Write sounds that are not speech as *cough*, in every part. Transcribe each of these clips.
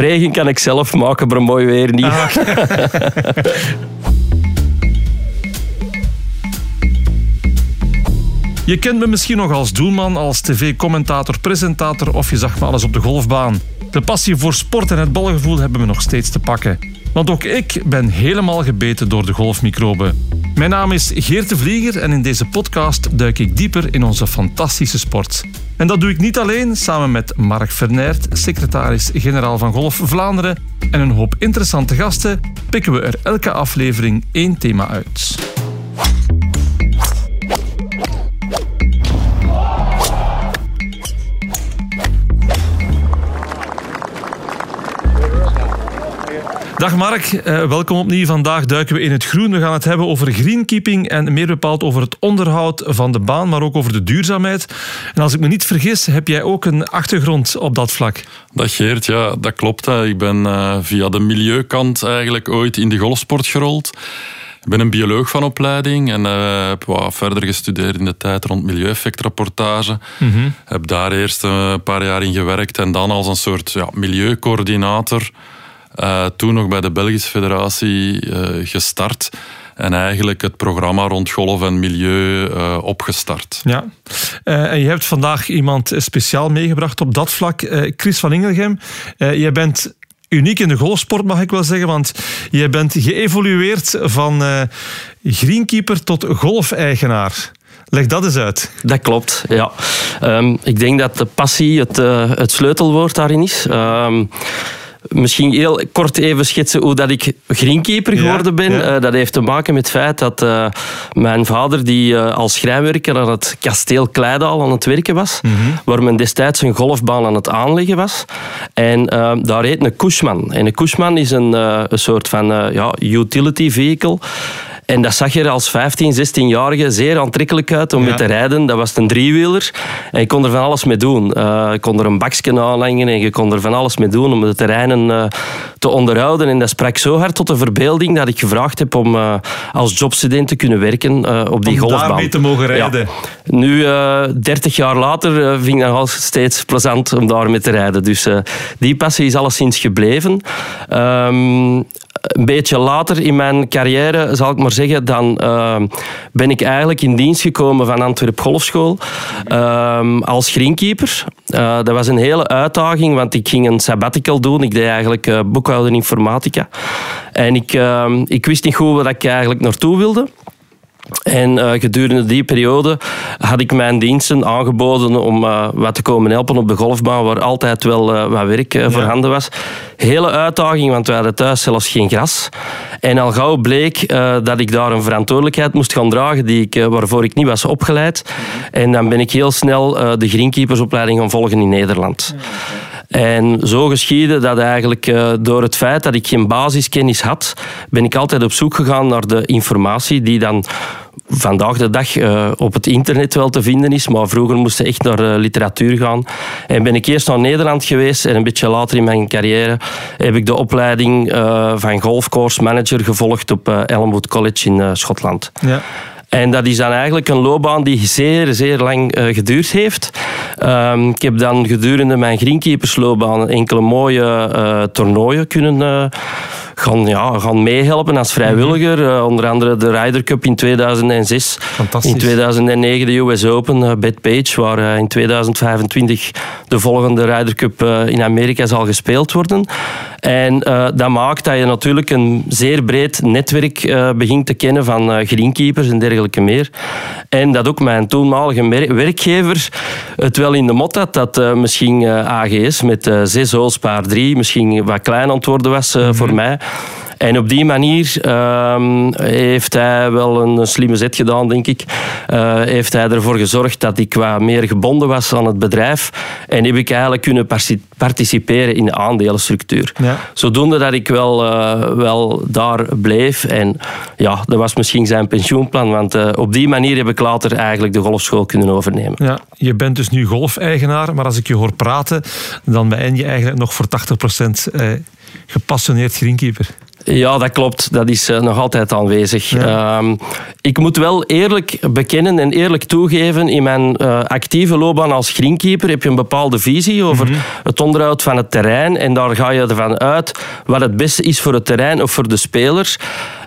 regen kan ik zelf maken, maar mooi weer niet. Ah. *laughs* Je kent me misschien nog als doelman, als tv-commentator, presentator of je zag me alles op de golfbaan. De passie voor sport en het balgevoel hebben me nog steeds te pakken. Want ook ik ben helemaal gebeten door de golfmicroben. Mijn naam is Geert de Vlieger en in deze podcast duik ik dieper in onze fantastische sport. En dat doe ik niet alleen, samen met Mark Verneert, secretaris-generaal van Golf Vlaanderen en een hoop interessante gasten pikken we er elke aflevering één thema uit. Dag Mark, uh, welkom opnieuw. Vandaag duiken we in het groen. We gaan het hebben over greenkeeping en meer bepaald over het onderhoud van de baan, maar ook over de duurzaamheid. En als ik me niet vergis, heb jij ook een achtergrond op dat vlak. Dag Geert, ja, dat klopt. Hè. Ik ben uh, via de milieukant eigenlijk ooit in de golfsport gerold. Ik ben een bioloog van opleiding en uh, heb wat verder gestudeerd in de tijd rond milieueffectrapportage. Mm Heb daar eerst een paar jaar in gewerkt en dan als een soort ja, milieucoördinator uh, toen nog bij de Belgische Federatie uh, gestart. En eigenlijk het programma rond golf en milieu uh, opgestart. Ja, en je hebt vandaag iemand speciaal meegebracht op dat vlak. Chris van Ingelgem, jij bent uniek in de golfsport, mag ik wel zeggen. Want jij bent geëvolueerd van greenkeeper tot golfeigenaar. Leg dat eens uit. Dat klopt, ja. Um, ik denk dat de passie het, het sleutelwoord daarin is. Um, Misschien heel kort even schetsen hoe dat ik greenkeeper geworden ben. Eh, dat heeft te maken met het feit dat uh, mijn vader, die uh, als schrijnwerker aan het kasteel Kleidaal aan het werken was, mm -hmm. waar men destijds een golfbaan aan het aanleggen was. En daar heet een Cushman. En een Cushman is een, een soort van ja, utility vehicle. En dat zag er als 15, 16-jarige zeer aantrekkelijk uit om mee te rijden. Dat was een driewieler. En je kon er van alles mee doen. Uh, je kon er een bakje aanleggen en je kon er van alles mee doen om de terreinen uh, te onderhouden. En dat sprak zo hard tot de verbeelding dat ik gevraagd heb om uh, als jobstudent te kunnen werken op die om golfbaan. Om daarmee te mogen rijden. Ja. Nu, 30 jaar later, vind ik het nog steeds plezant om daarmee te rijden. Dus die passie is alleszins gebleven. Um, een beetje later in mijn carrière, zal ik maar zeggen, dan uh, ben ik eigenlijk in dienst gekomen van Antwerp Golfschool uh, als greenkeeper. Uh, dat was een hele uitdaging, want ik ging een sabbatical doen. Ik deed eigenlijk uh, boekhouden informatica. En ik, ik wist niet goed waar ik eigenlijk naartoe wilde. En uh, gedurende die periode had ik mijn diensten aangeboden om uh, wat te komen helpen op de golfbaan, waar altijd wel uh, wat werk ja. voorhanden was. Hele uitdaging, want we hadden thuis zelfs geen gras. En al gauw bleek dat ik daar een verantwoordelijkheid moest gaan dragen die ik, waarvoor ik niet was opgeleid. En dan ben ik heel snel de greenkeepersopleiding gaan volgen in Nederland. En zo geschiedde dat eigenlijk uh, door het feit dat ik geen basiskennis had, ben ik altijd op zoek gegaan naar de informatie die dan vandaag de dag uh, op het internet wel te vinden is, maar vroeger moest je echt naar uh, literatuur gaan. En ben ik eerst naar Nederland geweest en een beetje later in mijn carrière heb ik de opleiding van golfcourse manager gevolgd op Elmwood College in Schotland. Ja. En dat is dan eigenlijk een loopbaan die zeer, zeer lang uh, geduurd heeft. Um, ik heb dan gedurende mijn greenkeepersloopbaan enkele mooie uh, toernooien kunnen uh, gaan, ja, gaan meehelpen als vrijwilliger. -hmm. onder andere de Ryder Cup in 2006. In 2009 de US Open, uh, Page, waar in 2025 de volgende Ryder Cup in Amerika zal gespeeld worden. En dat maakt dat je natuurlijk een zeer breed netwerk begint te kennen van greenkeepers en dergelijke meer. En dat ook mijn toenmalige werkgever het wel in de mot had dat misschien eh, AGS met zes holes paar drie misschien wat klein aan het worden was mm -hmm. voor mij. En op die manier uh, heeft hij wel een slimme zet gedaan, denk ik. Uh, heeft hij ervoor gezorgd dat ik wat meer gebonden was aan het bedrijf. En heb ik eigenlijk kunnen participeren in de aandelenstructuur. Ja. Zodoende dat ik wel, uh, wel daar bleef. En ja, dat was misschien zijn pensioenplan. Want uh, op die manier heb ik later eigenlijk de golfschool kunnen overnemen. Ja, je bent dus nu golfeigenaar. Maar als ik je hoor praten, dan ben je eigenlijk nog voor 80% gepassioneerd greenkeeper. Ja, dat klopt. Dat is uh, nog altijd aanwezig. Ja. Um, ik moet wel eerlijk bekennen en eerlijk toegeven, in mijn uh, actieve loopbaan als greenkeeper heb je een bepaalde visie over mm -hmm. het onderhoud van het terrein en daar ga je ervan uit wat het beste is voor het terrein of voor de spelers.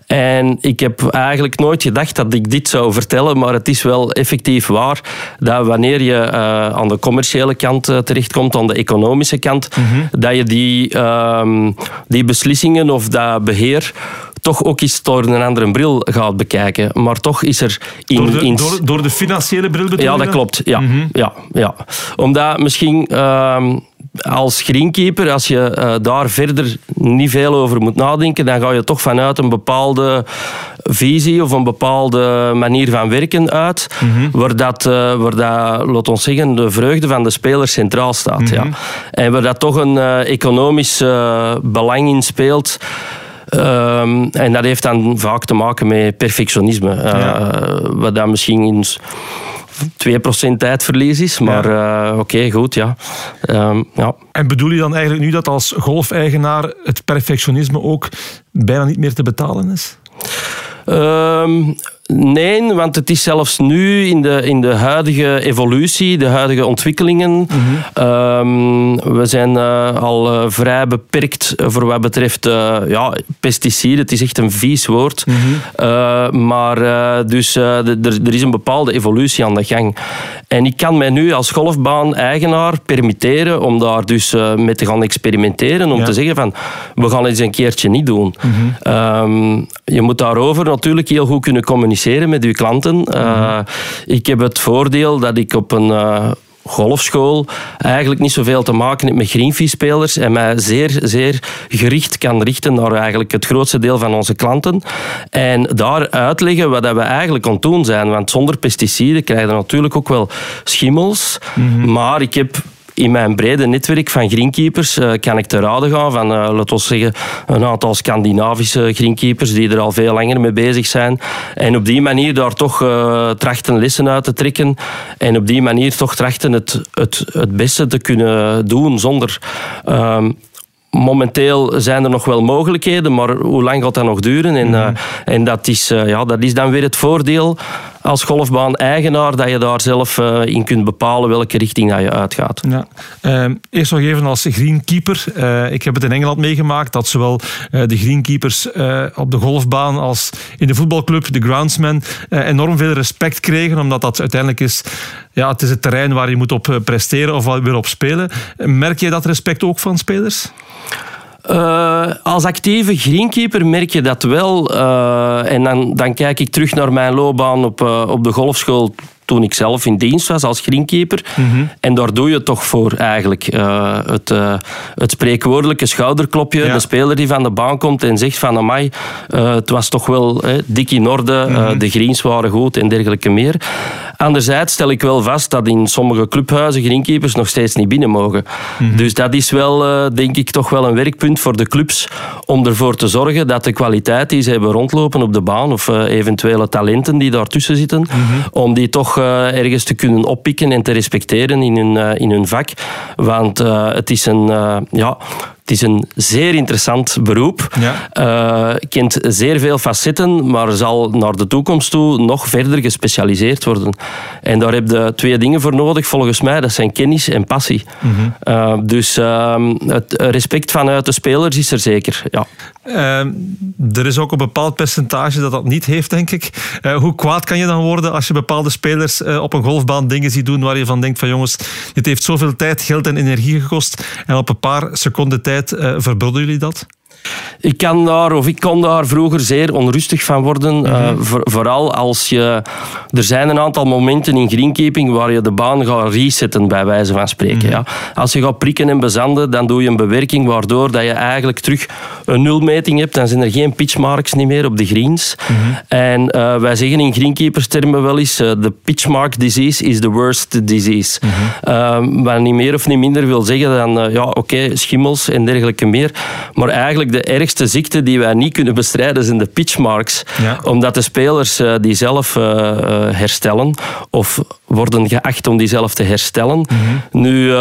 En ik heb eigenlijk nooit gedacht dat ik dit zou vertellen, maar het is wel effectief waar dat wanneer je uh, aan de commerciële kant uh, terechtkomt, aan de economische kant, mm -hmm. dat je die, uh, die beslissingen of dat beheer toch ook eens door een andere bril gaat bekijken. Maar toch is er... In, door, de, in... door, door, de financiële bril bedoel Ja, dat klopt. Ja, mm -hmm. ja, ja. Omdat misschien ehm, als greenkeeper, als je uh, daar verder niet veel over moet nadenken, dan ga je toch vanuit een bepaalde visie of een bepaalde manier van werken uit, mm -hmm. waar, dat, uh, waar dat, laat ons zeggen, de vreugde van de speler centraal staat. Mm -hmm. ja. En waar dat toch een uh, economisch belang in speelt. Um, en dat heeft dan vaak te maken met perfectionisme. Ja. wat dan misschien in 2% tijdverlies is. Maar ja. uh, oké, okay, goed, ja. Um, ja. En bedoel je dan eigenlijk nu dat als golfeigenaar het perfectionisme ook bijna niet meer te betalen is? Um, Nee, want het is zelfs nu in de, in de huidige evolutie, de huidige ontwikkelingen. Mm -hmm. um, we zijn uh, al uh, vrij beperkt voor wat betreft uh, ja, pesticiden. Het is echt een vies woord. Mm -hmm. maar dus er is een bepaalde evolutie aan de gang. En ik kan mij nu als golfbaan-eigenaar permitteren om daar dus mee te gaan experimenteren. Om ja. te zeggen van, we gaan het eens een keertje niet doen. Mm -hmm. um, je moet daarover natuurlijk heel goed kunnen communiceren met uw klanten. Mm -hmm. uh, ik heb het voordeel dat ik op een uh, golfschool eigenlijk niet zoveel te maken heb met greenfee-spelers en mij zeer, zeer gericht kan richten naar eigenlijk het grootste deel van onze klanten. En daar uitleggen wat we eigenlijk aan het doen zijn. Want zonder pesticiden krijg je natuurlijk ook wel schimmels. Mm -hmm. Maar ik heb in mijn brede netwerk van greenkeepers uh, kan ik te raden gaan van, uh, laten we zeggen, een aantal Scandinavische greenkeepers die er al veel langer mee bezig zijn. En op die manier daar toch uh, trachten lessen uit te trekken. En op die manier toch trachten het, het, het beste te kunnen doen zonder um, momenteel zijn er nog wel mogelijkheden, maar hoe lang gaat dat nog duren? En, uh, en dat, is, uh, ja, dat is dan weer het voordeel als golfbaan-eigenaar dat je daar zelf uh, in kunt bepalen welke richting dat je uitgaat. Ja. Uh, eerst nog even als greenkeeper. Uh, ik heb het in Engeland meegemaakt dat zowel uh, de greenkeepers op de golfbaan als in de voetbalclub, de groundsmen, enorm veel respect kregen, omdat dat uiteindelijk is, ja, het is het terrein waar je moet op presteren of weer op spelen. Merk je dat respect ook van spelers? Uh, als actieve greenkeeper merk je dat wel. Uh, en dan, dan kijk ik terug naar mijn loopbaan op, uh, op de golfschool toen ik zelf in dienst was als greenkeeper. Mm -hmm. En daar doe je het toch voor eigenlijk. Uh, het, uh, het spreekwoordelijke schouderklopje. Ja. De speler die van de baan komt en zegt van amai, uh, het was toch wel dik in orde. Mm -hmm. de greens waren goed en dergelijke meer. Anderzijds stel ik wel vast dat in sommige clubhuizen greenkeepers nog steeds niet binnen mogen. Mm -hmm. Dus dat is wel, denk ik, toch wel een werkpunt voor de clubs om ervoor te zorgen dat de kwaliteit die ze hebben rondlopen op de baan of eventuele talenten die daartussen zitten, om die toch uh, ergens te kunnen oppikken en te respecteren in hun, uh, in hun vak. Want uh, het is een, ja, het is een zeer interessant beroep. Ja. Uh, kent zeer veel facetten, maar zal naar de toekomst toe nog verder gespecialiseerd worden. En daar heb je twee dingen voor nodig, volgens mij. Dat zijn kennis en passie. Mm -hmm. uh, dus uh, het respect vanuit de spelers is er zeker. Ja. Er is ook een bepaald percentage dat dat niet heeft, denk ik. hoe kwaad kan je dan worden als je bepaalde spelers op een golfbaan dingen ziet doen waar je van denkt van jongens, dit heeft zoveel tijd, geld en energie gekost en op een paar seconden tijd uh, verbroeden jullie dat? Ik kan daar, of ik kon daar vroeger zeer onrustig van worden. Mm -hmm. uh, voor, vooral als je... Er zijn een aantal momenten in greenkeeping waar je de baan gaat resetten, bij wijze van spreken. Mm -hmm. ja. Als je gaat prikken en bezanden, dan doe je een bewerking waardoor dat je eigenlijk terug een nulmeting hebt. Dan zijn er geen pitchmarks niet meer op de greens. Mm -hmm. En uh, wij zeggen in greenkeepers termen wel eens de uh, pitchmark disease is the worst disease. wat niet meer of niet minder wil zeggen dan, ja, oké, okay, schimmels en dergelijke meer. Maar eigenlijk de ergste ziekte die wij niet kunnen bestrijden zijn de pitchmarks. Ja. Omdat de spelers uh, die zelf uh, herstellen of worden geacht om die zelf te herstellen. Mhm. Nu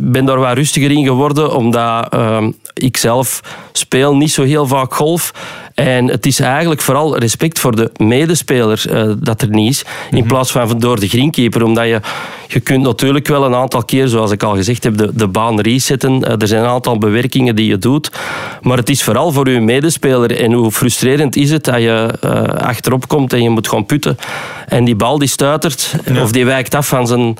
ben daar wat rustiger in geworden, omdat uh, ik zelf speel niet zo heel vaak golf. En het is eigenlijk vooral respect voor de medespeler uh, dat er niet is, in Mhm. plaats van door de greenkeeper. Omdat je, je kunt natuurlijk wel een aantal keer, zoals ik al gezegd heb, de, de baan resetten. Uh, er zijn een aantal bewerkingen die je doet. Maar het is vooral voor je medespeler. En hoe frustrerend is het dat je uh, achterop komt en je moet gaan putten. En die bal die stuitert, ja. of die wijkt af van zijn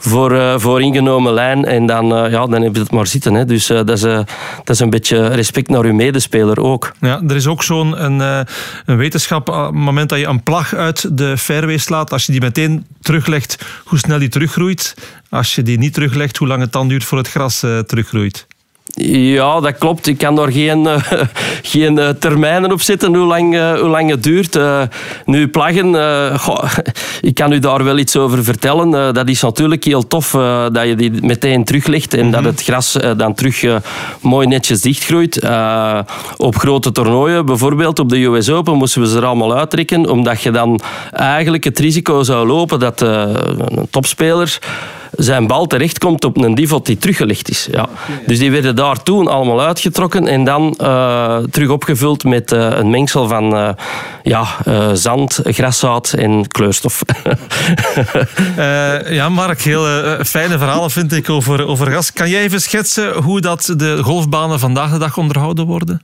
voor, uh, voor ingenomen lijn. En dan, uh, ja, dan heb je het maar zitten. Hè. Dus uh, dat, is, dat is een beetje respect naar je medespeler ook. Ja, er is ook zo'n een, een wetenschap, op het moment dat je een plag uit de fairway slaat, als je die meteen teruglegt, hoe snel die teruggroeit. Als je die niet teruglegt, hoe lang het dan duurt voor het gras teruggroeit. Ja, dat klopt. Ik kan daar geen, uh, *laughs* geen uh, termijnen op zetten hoe lang, uh, hoe lang het duurt. nu, plaggen, *laughs* goh, ik kan u daar wel iets over vertellen. dat is natuurlijk heel tof dat je die meteen teruglegt en mm -hmm. dat het gras dan terug mooi netjes dichtgroeit. op grote toernooien, bijvoorbeeld op de US Open, moesten we ze er allemaal uittrekken, omdat je dan eigenlijk het risico zou lopen dat een topspeler zijn bal terechtkomt op een divot die teruggelegd is. Ja. Dus die werden daar toen allemaal uitgetrokken en dan uh, terug opgevuld met uh, een mengsel van uh, ja, zand, graszaad en kleurstof. *laughs* ja, Mark, heel fijne verhalen vind ik over, over gas. Kan jij even schetsen hoe dat de golfbanen vandaag de dag onderhouden worden?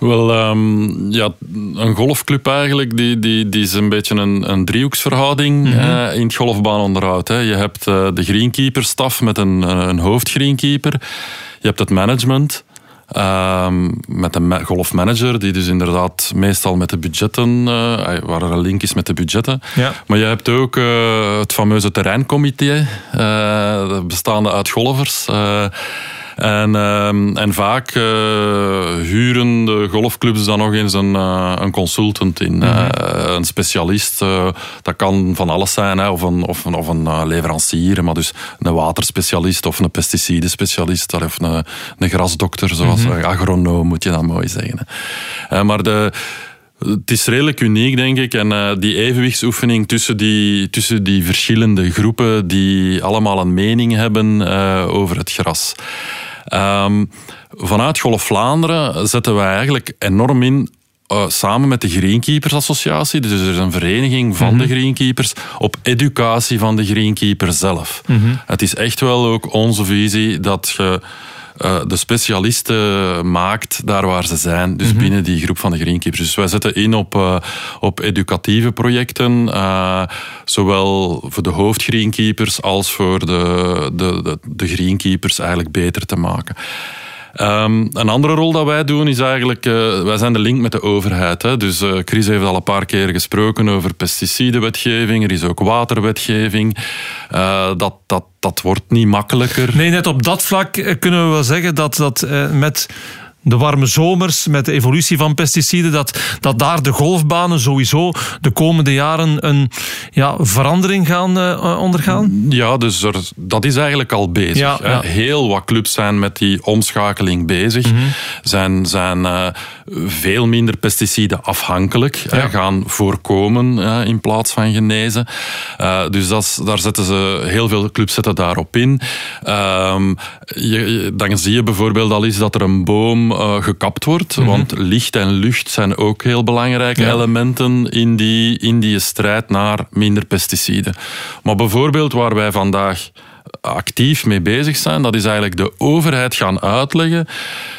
Wel, um, ja, een golfclub eigenlijk, die, die, die is een beetje een, een driehoeksverhouding mm -hmm. uh, in het golfbaanonderhoud. Hè. Je hebt uh, de greenkeeper-staf met een, een hoofdgreenkeeper. Je hebt het management. Um, met een golfmanager, die dus inderdaad meestal met de budgetten, uh, waar er een link is met de budgetten. Ja. Maar je hebt ook uh, het fameuze terreincomité, bestaande uit golfers. En, uh, en vaak uh, huren de golfclubs dan nog eens een, uh, een consultant in, mm -hmm. een specialist. dat kan van alles zijn, hè, of een, of een, of een leverancier, maar dus een waterspecialist of een pesticidenspecialist of een, een grasdokter, zoals mm -hmm. agronoom moet je dan mooi zeggen. Maar de, het is redelijk uniek, denk ik. En uh, die evenwichtsoefening tussen die, tussen die verschillende groepen die allemaal een mening hebben uh, over het gras. Um, vanuit Golf Vlaanderen zetten wij eigenlijk enorm in uh, samen met de Greenkeepers Associatie, dus er is een vereniging van mm -hmm. de greenkeepers, op educatie van de greenkeeper zelf. Mm -hmm. Het is echt wel ook onze visie dat je uh, de specialisten maakt daar waar ze zijn, dus mm -hmm. binnen die groep van de greenkeepers. Dus wij zetten in op, uh, op educatieve projecten, uh, zowel voor de hoofdgreenkeepers als voor de, de, de, de greenkeepers eigenlijk beter te maken. Um, een andere rol dat wij doen is eigenlijk, uh, wij zijn de link met de overheid. Hè. Dus uh, Chris heeft al een paar keer gesproken over pesticidenwetgeving, er is ook waterwetgeving. Uh, dat, dat, dat wordt niet makkelijker. Nee, net op dat vlak kunnen we wel zeggen dat, dat met de warme zomers, met de evolutie van pesticiden, dat, dat daar de golfbanen sowieso de komende jaren een ja, verandering gaan uh, ondergaan? Ja, dus er, dat is eigenlijk al bezig. Ja, ja. Heel wat clubs zijn met die omschakeling bezig. Mm -hmm. Zijn, zijn uh, veel minder pesticiden afhankelijk. Ja. Uh, gaan voorkomen in plaats van genezen. dus dat, daar zetten ze, heel veel clubs zetten daarop in. Ehm, je, dan zie je bijvoorbeeld al eens dat er een boom uh, gekapt wordt. Mm -hmm. Want licht en lucht zijn ook heel belangrijke ja. elementen in die, in die strijd naar minder pesticiden. Maar bijvoorbeeld waar wij vandaag actief mee bezig zijn, dat is eigenlijk de overheid gaan uitleggen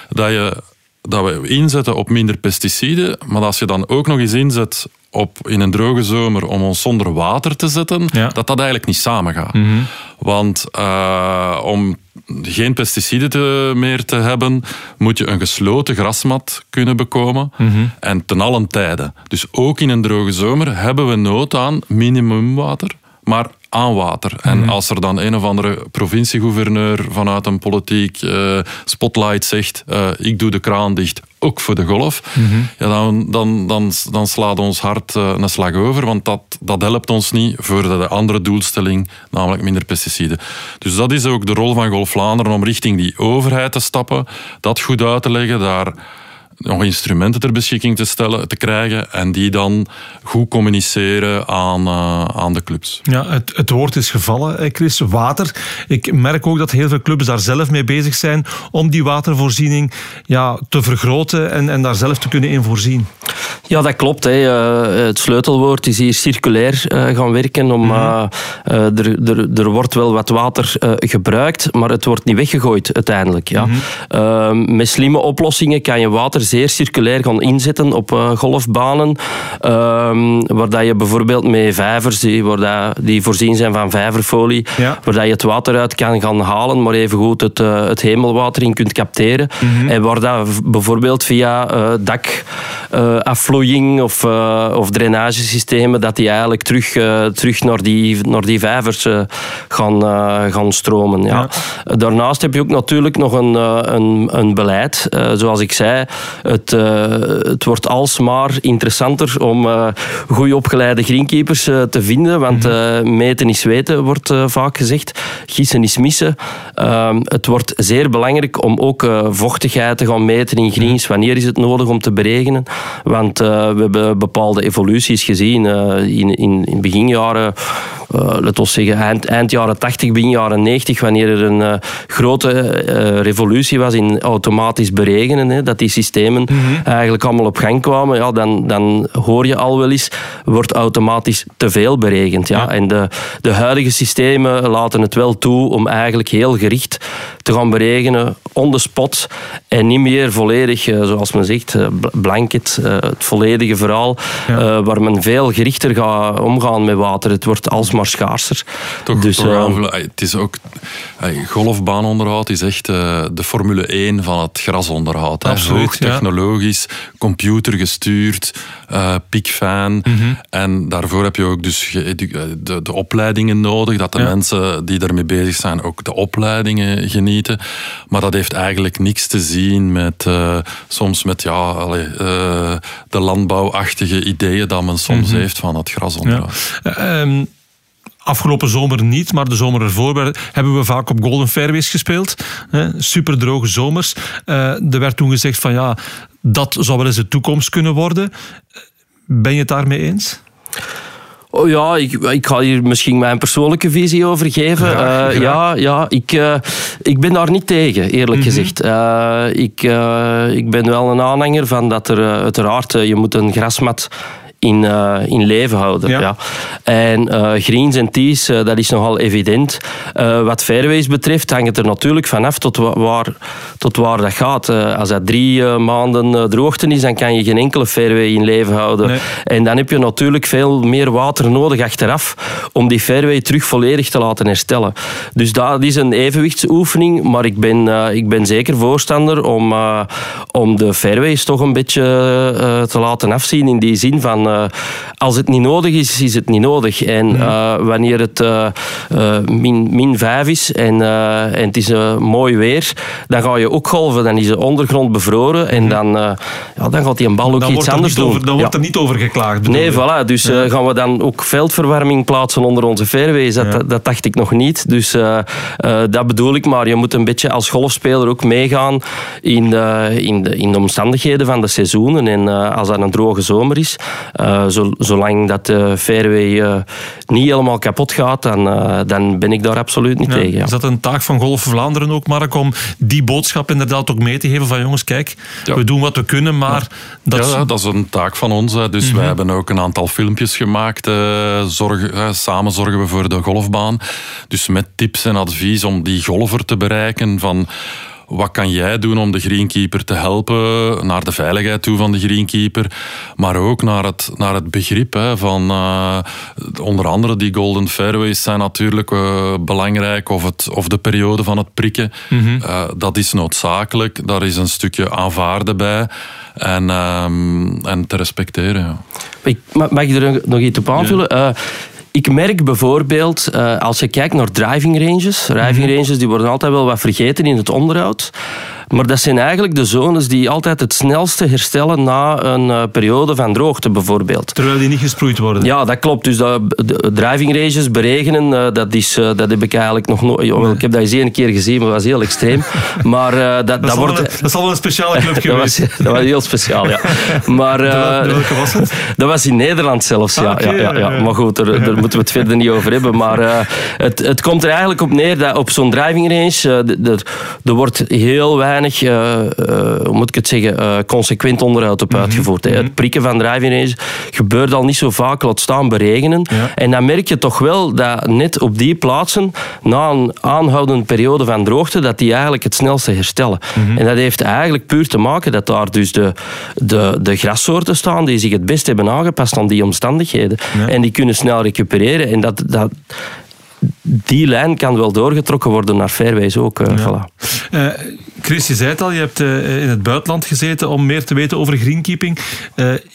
dat, je, dat we inzetten op minder pesticiden, maar als je dan ook nog eens inzet op in een droge zomer om ons zonder water te zetten, ja. dat dat eigenlijk niet samengaat. Mm -hmm. Want uh, om geen pesticiden te, meer te hebben, moet je een gesloten grasmat kunnen bekomen. Mm -hmm. En ten allen tijde. Dus ook in een droge zomer hebben we nood aan minimumwater, maar aan water. En mm -hmm. als er dan een of andere provinciegouverneur vanuit een politiek uh, spotlight zegt, uh, ik doe de kraan dicht, ook voor de golf, mm -hmm. ja, dan, dan, dan, dan slaat ons hart uh, een slag over, want dat, dat helpt ons niet voor de andere doelstelling, namelijk minder pesticiden. Dus dat is ook de rol van Golf Vlaanderen om richting die overheid te stappen, dat goed uit te leggen, daar nog instrumenten ter beschikking te stellen, te krijgen en die dan goed communiceren aan, uh, aan de clubs. Ja, het, het woord is gevallen, Chris. Water. Ik merk ook dat heel veel clubs daar zelf mee bezig zijn om die watervoorziening ja, te vergroten en, en daar zelf te kunnen in voorzien. Ja, dat klopt. Hè. Uh, het sleutelwoord is hier circulair uh, gaan werken. Om, mm er, er, er wordt wel wat water gebruikt, maar het wordt niet weggegooid uiteindelijk. Ja. Mm -hmm. met slimme oplossingen kan je water zeer circulair gaan inzetten op uh, golfbanen. Uh, waar dat je bijvoorbeeld met vijvers, die, waar dat, die voorzien zijn van vijverfolie, ja. waar dat je het water uit kan gaan halen, maar even goed het, uh, het hemelwater in kunt capteren. Mm -hmm. En waar dat bijvoorbeeld via uh, dakafvloeiing of, of drainagesystemen, dat die eigenlijk terug, terug naar, die, naar die vijvers gaan, gaan stromen. Ja. ja. Daarnaast heb je ook natuurlijk nog een, een, een beleid. zoals ik zei, het, uh, het wordt alsmaar interessanter om uh, goed opgeleide greenkeepers uh, te vinden, want mhm. meten is weten, wordt vaak gezegd. Gissen is missen. Ehm, het wordt zeer belangrijk om ook vochtigheid te gaan meten in greens. Mhm. Wanneer is het nodig om te beregenen? Want we hebben bepaalde evoluties gezien in, in, in beginjaren uh, laten we zeggen, eind, eind, jaren 80, begin jaren 90, wanneer er een uh, grote uh, revolutie was in automatisch beregenen, hè, dat die systemen mm -hmm. eigenlijk allemaal op gang kwamen, ja, dan, dan hoor je al wel eens, wordt automatisch te veel beregend. Ja. ja. En de, de huidige systemen laten het wel toe om eigenlijk heel gericht te gaan beregenen, on the spot, en niet meer volledig, zoals men zegt, blanket, het volledige verhaal, ja. waar men veel gerichter gaat omgaan met water. Het wordt alsmaar maar schaarser. Toch, dus, toch uh, het is ook, golfbaanonderhoud is echt de Formule 1 van het grasonderhoud. Absoluut, technologisch, computergestuurd, uh, piekfijn. Mm -hmm. En daarvoor heb je ook dus de, de opleidingen nodig, dat de ja. mensen die daarmee bezig zijn ook de opleidingen genieten. Maar dat heeft eigenlijk niks te zien met uh, soms met ja, allee, de landbouwachtige ideeën dat men soms mm -hmm. heeft van het grasonderhoud. Ja. Um, Afgelopen zomer niet, maar de zomer ervoor hebben we vaak op Golden Fairways gespeeld. Super droge zomers. Uh, er werd toen gezegd van ja, dat zou wel eens de toekomst kunnen worden. Ben je het daarmee eens? Oh ja, ik, ik ga hier misschien mijn persoonlijke visie over geven. Graag, uh, ja, ja ik, uh, ik ben daar niet tegen, eerlijk mm -hmm. gezegd. Uh, ik, ik ben wel een aanhanger van dat er uiteraard, je moet een grasmat in, uh, in leven houden. Ja. ja. En uh, greens en tees, uh, dat is nogal evident. wat fairways betreft hangt het er natuurlijk vanaf tot waar, tot waar dat gaat. als dat drie maanden droogte is, dan kan je geen enkele fairway in leven houden. Nee. En dan heb je natuurlijk veel meer water nodig achteraf om die fairway terug volledig te laten herstellen. Dus dat is een evenwichtsoefening, maar ik ben, ik ben zeker voorstander om, om de fairways toch een beetje te laten afzien in die zin van uh, als het niet nodig is, is het niet nodig. En uh, wanneer het uh, min, min 5 is en, en het is mooi weer, dan ga je ook golven. Dan is de ondergrond bevroren en dan, ja, dan gaat die een bal ook dan iets anders doen. Over, dan wordt er niet over geklaagd. Nee, voilà. Dus ja. gaan we dan ook veldverwarming plaatsen onder onze fairways? Dat, dat, dat, dacht ik nog niet. Dus dat bedoel ik. Maar je moet een beetje als golfspeler ook meegaan in de, in de, in de omstandigheden van de seizoenen. En als dat een droge zomer is, uh, zolang dat de fairway uh, niet helemaal kapot gaat, dan, uh, dan ben ik daar absoluut niet ja, tegen. Ja. Is dat een taak van Golf Vlaanderen ook, Mark, om die boodschap inderdaad ook mee te geven van jongens, kijk, ja. we doen wat we kunnen, maar... Dat, ja, dat is een taak van ons. Hè. Dus mm -hmm. wij hebben ook een aantal filmpjes gemaakt. Zorgen, samen zorgen we voor de golfbaan. Dus met tips en advies om die golfer te bereiken van wat kan jij doen om de greenkeeper te helpen naar de veiligheid toe van de greenkeeper, maar ook naar het, naar het begrip hè, van uh, onder andere die golden fairways zijn natuurlijk uh, belangrijk of, het, of de periode van het prikken. Mm -hmm. uh, dat is noodzakelijk. Daar is een stukje aanvaarden bij en, um, en te respecteren. Ja. Ik, mag ik er nog iets op aanvullen? Ja. Ik merk bijvoorbeeld, uh, als je kijkt naar driving ranges, driving mhm. ranges die worden altijd wel wat vergeten in het onderhoud. Maar dat zijn eigenlijk de zones die altijd het snelste herstellen na een uh, periode van droogte bijvoorbeeld. Terwijl die niet gesproeid worden. Ja, dat klopt. Dus dat, de driving ranges beregenen, uh, dat, is, uh, dat heb ik eigenlijk nog nooit... Nee. Ik heb dat eens één keer gezien, maar dat was heel extreem. *laughs* Maar dat, dat, dat, wordt... Dat zal wel een speciale *laughs* club dat geweest. Was, dat was heel speciaal, ja. *laughs* Maar, welke was het? Dat was in Nederland zelfs, ja. Ah, okay, ja, ja, ja, Maar goed, daar, daar moeten we het verder niet over hebben. Maar het, het komt er eigenlijk op neer dat op zo'n driving range er wordt heel weinig, uh, uh, hoe moet ik het zeggen, uh, consequent onderhoud op uitgevoerd. Mm -hmm. Het prikken van range gebeurt al niet zo vaak, laat staan beregenen. Ja. En dan merk je toch wel dat net op die plaatsen, na een aanhoudende periode van droogte, dat die eigenlijk het snelste herstellen. Mm -hmm. En dat heeft eigenlijk puur te maken dat daar dus de, de, de grassoorten staan die zich het best hebben aangepast aan die omstandigheden. Ja. En die kunnen snel recupereren. En dat, dat, die lijn kan wel doorgetrokken worden naar Fairways ook. Uh, ja. voilà. uh, Chris, je zei het al, je hebt uh, in het buitenland gezeten om meer te weten over greenkeeping.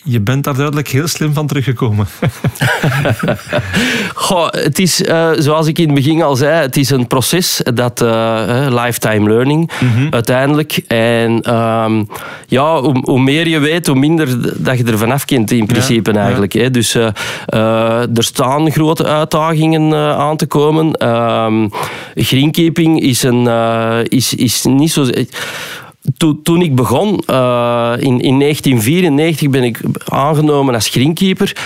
je bent daar duidelijk heel slim van teruggekomen. *laughs* Goh, het is, zoals ik in het begin al zei, het is een proces dat lifetime learning mm -hmm. uiteindelijk. En um, ja, hoe, hoe, meer je weet, hoe minder dat je er vanaf kent in principe ja, eigenlijk. Ja. Hè. Dus er staan grote uitdagingen aan te komen. Um, greenkeeping is, een, uh, is, is niet zo... Toen, toen ik begon, uh, in, in 1994 ben ik aangenomen als greenkeeper.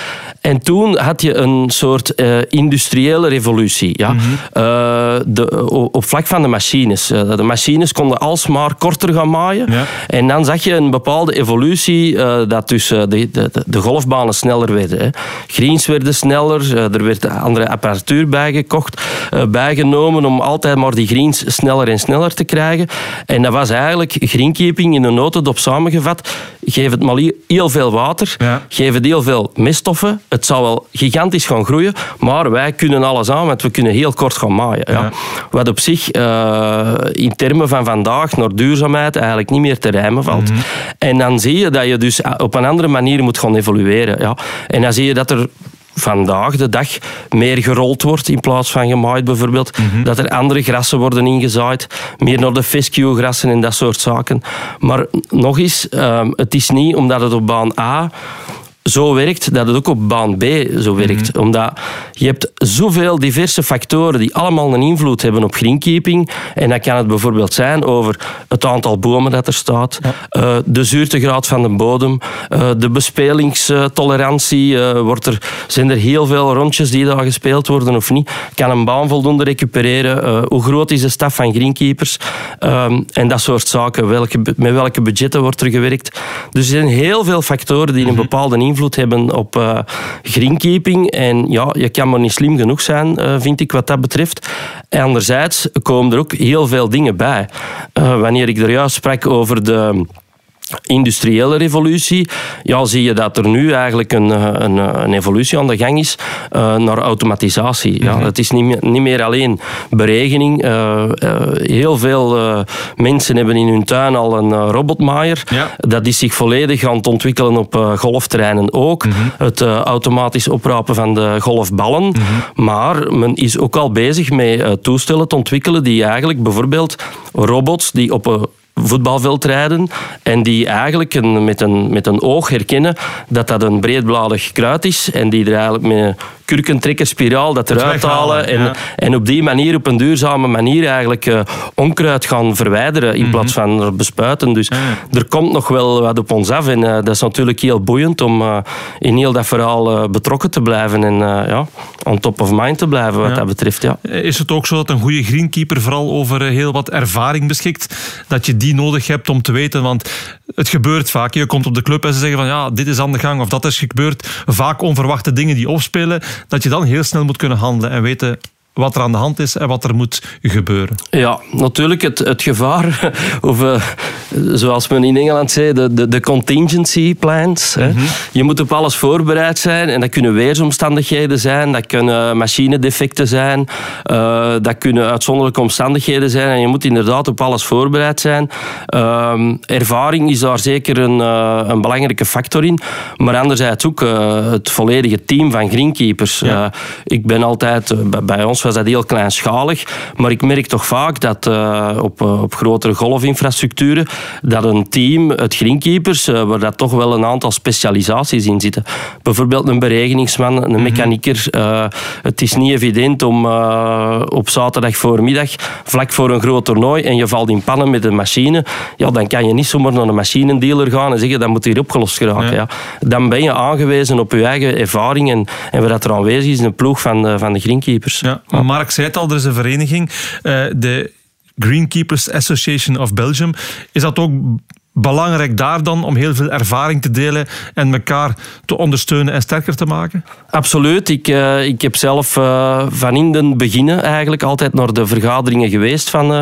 En toen had je een soort uh, industriële revolutie. Ja? Mm -hmm. uh, de, op vlak van de machines. De machines konden alsmaar korter gaan maaien. Ja. En dan zag je een bepaalde evolutie dat dus de, de, de, golfbanen sneller werden. Hè. Greens werden sneller, er werd andere apparatuur bijgekocht, bijgenomen om altijd maar die greens sneller en sneller te krijgen. En dat was eigenlijk greenkeeping in een notendop samengevat. Geef het maar heel veel water, ja. geef het heel veel meststoffen. Het zal wel gigantisch gaan groeien, maar wij kunnen alles aan, want we kunnen heel kort gaan maaien. Ja. Ja. Wat op zich uh, in termen van vandaag naar duurzaamheid eigenlijk niet meer te rijmen valt. Mm -hmm. En dan zie je dat je dus op een andere manier moet gaan evolueren. Ja. En dan zie je dat er vandaag de dag meer gerold wordt in plaats van gemaaid bijvoorbeeld. Mm -hmm. Dat er andere grassen worden ingezaaid. Meer naar de fescue-grassen en dat soort zaken. Maar nog eens, uh, het is niet omdat het op baan A zo werkt, dat het ook op baan B zo werkt. Mm -hmm. Omdat je hebt zoveel diverse factoren die allemaal een invloed hebben op greenkeeping. En dat kan het bijvoorbeeld zijn over het aantal bomen dat er staat, ja. uh, de zuurtegraad van de bodem, uh, de bespelingstolerantie. Uh, wordt er, zijn er heel veel rondjes die daar gespeeld worden of niet? Kan een baan voldoende recupereren? hoe groot is de staf van greenkeepers? Um, en dat soort zaken. Welke, met welke budgetten wordt er gewerkt? Dus er zijn heel veel factoren die een bepaalde invloed invloed hebben op uh, greenkeeping. En ja, je kan maar niet slim genoeg zijn, uh, vind ik, wat dat betreft. En anderzijds komen er ook heel veel dingen bij. Uh, wanneer ik er juist sprak over de industriële revolutie, ja, zie je dat er nu eigenlijk een, een, een evolutie aan de gang is uh, naar automatisatie. Ja. Mm -hmm. Het is niet meer, niet meer alleen berekening. Uh, uh, heel veel mensen hebben in hun tuin al een robotmaaier. Ja. Dat is zich volledig aan het ontwikkelen op golfterreinen ook. Mm -hmm. Het automatisch oprapen van de golfballen. Mm -hmm. Maar men is ook al bezig met toestellen te ontwikkelen die eigenlijk bijvoorbeeld robots die op een voetbalveld rijden en die eigenlijk een, met, een, met een oog herkennen dat dat een breedbladig kruid is en die er eigenlijk met kurkentrekkerspiraal dat eruit halen en, ja. en op die manier, op een duurzame manier eigenlijk uh, onkruid gaan verwijderen in mm -hmm. plaats van bespuiten. Dus ja. er komt nog wel wat op ons af en uh, dat is natuurlijk heel boeiend om uh, in heel dat verhaal betrokken te blijven en ja, on top of mind te blijven wat ja. dat betreft. Ja. Is het ook zo dat een goede greenkeeper vooral over heel wat ervaring beschikt, dat je die nodig hebt om te weten, want het gebeurt vaak. Je komt op de club en ze zeggen van ja, dit is aan de gang of dat is gebeurd. Vaak onverwachte dingen die opspelen dat je dan heel snel moet kunnen handelen en weten wat er aan de hand is en wat er moet gebeuren. Ja, natuurlijk het, het gevaar, *laughs* of uh, zoals men in Engeland zei, de, de, de contingency plans. Mm -hmm. hè. Je moet op alles voorbereid zijn en dat kunnen weersomstandigheden zijn, dat kunnen machinedefecten zijn, uh, dat kunnen uitzonderlijke omstandigheden zijn en je moet inderdaad op alles voorbereid zijn. Uh, ervaring is daar zeker een, uh, een belangrijke factor in, maar anderzijds ook het volledige team van greenkeepers. Ja. ik ben altijd bij ons was dat heel kleinschalig. Maar ik merk toch vaak dat op, op grotere golfinfrastructuren dat een team, het greenkeepers, waar dat toch wel een aantal specialisaties in zitten. Bijvoorbeeld een beregeningsman, een mhm. mechanieker. het is niet evident om op zaterdag voormiddag, vlak voor een groot toernooi, en je valt in pannen met een machine, ja, dan kan je niet zomaar naar een machinendealer gaan en zeggen dat moet hier opgelost geraken. Ja. Dan ben je aangewezen op je eigen ervaring en, en wat er aanwezig is, een ploeg van de, van de greenkeepers. Ja, Mark zei het al, er is een vereniging, uh, de Greenkeepers Association of Belgium. Is dat ook belangrijk daar dan om heel veel ervaring te delen en elkaar te ondersteunen en sterker te maken? Absoluut. Ik, uh, ik heb zelf uh, van in den beginnen eigenlijk altijd naar de vergaderingen geweest van uh,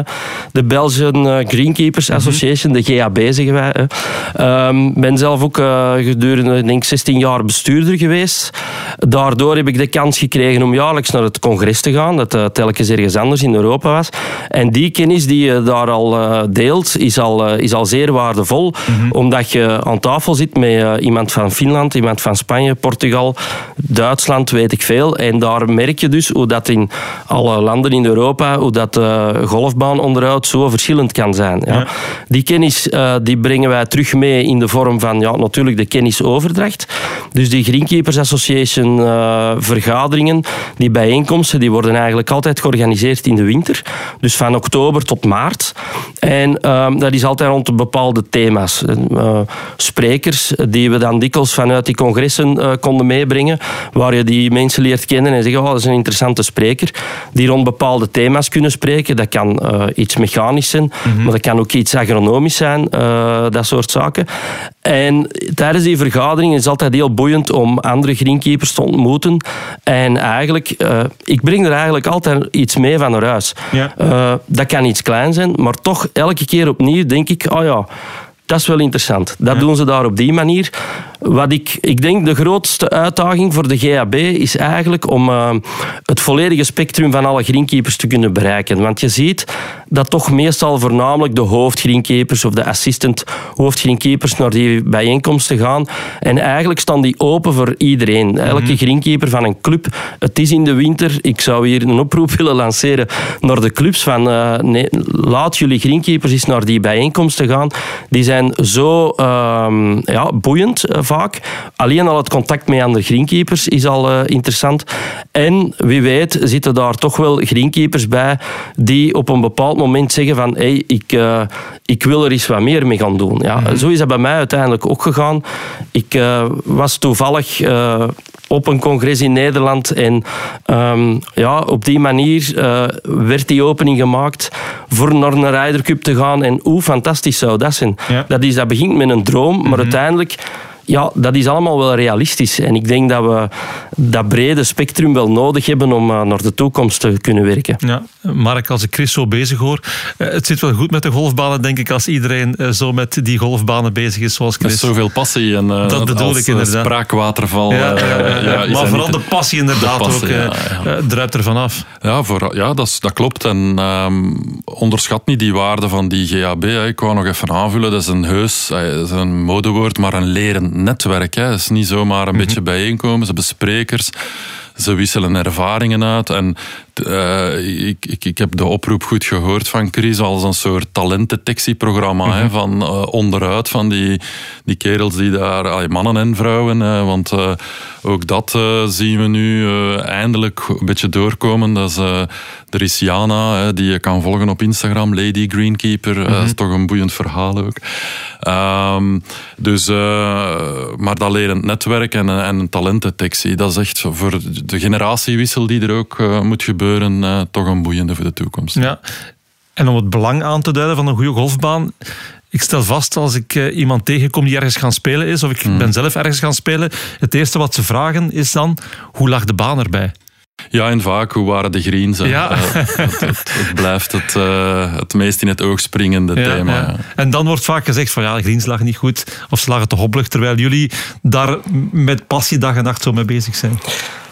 de Belgian Greenkeepers mhm. Association, de GAB zeggen wij. Ik ehm, ben zelf ook gedurende denk 16 jaar bestuurder geweest. Daardoor heb ik de kans gekregen om jaarlijks naar het congres te gaan, dat telkens ergens anders in Europa was. En die kennis die je daar al deelt, is al, is al zeer waardevol vol, mhm. omdat je aan tafel zit met uh, iemand van Finland, iemand van Spanje, Portugal, Duitsland, weet ik veel. En daar merk je dus hoe dat in alle landen in Europa, hoe dat uh, golfbaanonderhoud zo verschillend kan zijn. Ja. Die kennis uh, die brengen wij terug mee in de vorm van ja, natuurlijk de kennisoverdracht. Dus die Greenkeepers Association vergaderingen, die bijeenkomsten, die worden eigenlijk altijd georganiseerd in de winter. Dus van oktober tot maart. En dat is altijd rond een bepaalde thema's. Uh, sprekers die we dan dikwijls vanuit die congressen uh, konden meebrengen, waar je die mensen leert kennen en zeggen, oh, dat is een interessante spreker, die rond bepaalde thema's kunnen spreken. Dat kan uh, iets mechanisch zijn, mhm. maar dat kan ook iets agronomisch zijn, dat soort zaken. En tijdens die vergadering is het altijd heel boeiend om andere greenkeepers te ontmoeten. En eigenlijk, ik breng er eigenlijk altijd iets mee van naar huis. Ja. dat kan iets klein zijn, maar toch elke keer opnieuw denk ik, oh ja, dat is wel interessant. Dat doen ze daar op die manier. Wat ik, ik denk de grootste uitdaging voor de GHB is eigenlijk om uh, het volledige spectrum van alle greenkeepers te kunnen bereiken. Want je ziet dat toch meestal voornamelijk de hoofdgreenkeepers of de assistent hoofdgreenkeepers naar die bijeenkomsten gaan. En eigenlijk staan die open voor iedereen. Elke mhm. greenkeeper van een club. Het is in de winter. Ik zou hier een oproep willen lanceren naar de clubs van uh, nee, laat jullie greenkeepers eens naar die bijeenkomsten gaan. Die zijn zo uh, ja, boeiend eh, vaak. Alleen al het contact met andere greenkeepers is al uh, interessant. En wie weet zitten daar toch wel greenkeepers bij die op een bepaald moment zeggen van hey, ik, uh, ik wil er eens wat meer mee gaan doen. Ja, mm Zo is dat bij mij uiteindelijk ook gegaan. Ik uh, was toevallig op een congres in Nederland. En um, ja, op die manier uh, werd die opening gemaakt voor naar een Ryder Cup te gaan. En hoe fantastisch zou dat zijn? Ja. Dat, is, dat begint met een droom, maar mm uiteindelijk ja, dat is allemaal wel realistisch. En ik denk dat we dat brede spectrum wel nodig hebben om uh, naar de toekomst te kunnen werken. Ja, Mark, als ik Chris zo bezig hoor, uh, het zit wel goed met de golfbanen, denk ik, als iedereen uh, zo met die golfbanen bezig is zoals Chris. Met zoveel passie en dat bedoel ik inderdaad. spraakwaterval. Ja, maar vooral de passie inderdaad de passie, ook druipt er vanaf. Ja, voor, ja dat, dat klopt. En um, onderschat niet die waarde van die GHB. Ik wou nog even aanvullen, dat is een heus, dat is een modewoord, maar een leren netwerk. Hè. Het is niet zomaar een mhm. beetje bijeenkomen. Ze hebben sprekers, ze wisselen ervaringen uit. En uh, ik, ik, ik heb de oproep goed gehoord van Chris als een soort talentdetectieprogramma. Mm hè, van uh, onderuit van die, die kerels die daar, uh, mannen en vrouwen. want eh, ook dat eh, zien we nu eindelijk een beetje doorkomen. Dat is, er is Jana, die je kan volgen op Instagram, Lady Greenkeeper. Mm dat is toch een boeiend verhaal ook. Um, dus, maar dat lerend netwerk en, en talentdetectie, dat is echt voor de generatiewissel die er ook moet gebeuren uh, toch een boeiende voor de toekomst. Ja. En om het belang aan te duiden van een goede golfbaan. Ik stel vast, als ik uh, iemand tegenkom die ergens gaan spelen is, of ik hmm. ben zelf ergens gaan spelen, het eerste wat ze vragen is dan, hoe lag de baan erbij? Ja, en vaak, hoe waren de greens? Ja. Uh, het, het, het, blijft het, uh, het meest in het oog springende thema. Ja. En dan wordt vaak gezegd van ja, de greens lagen niet goed of ze lagen te hobbelig, terwijl jullie daar met passie dag en nacht zo mee bezig zijn.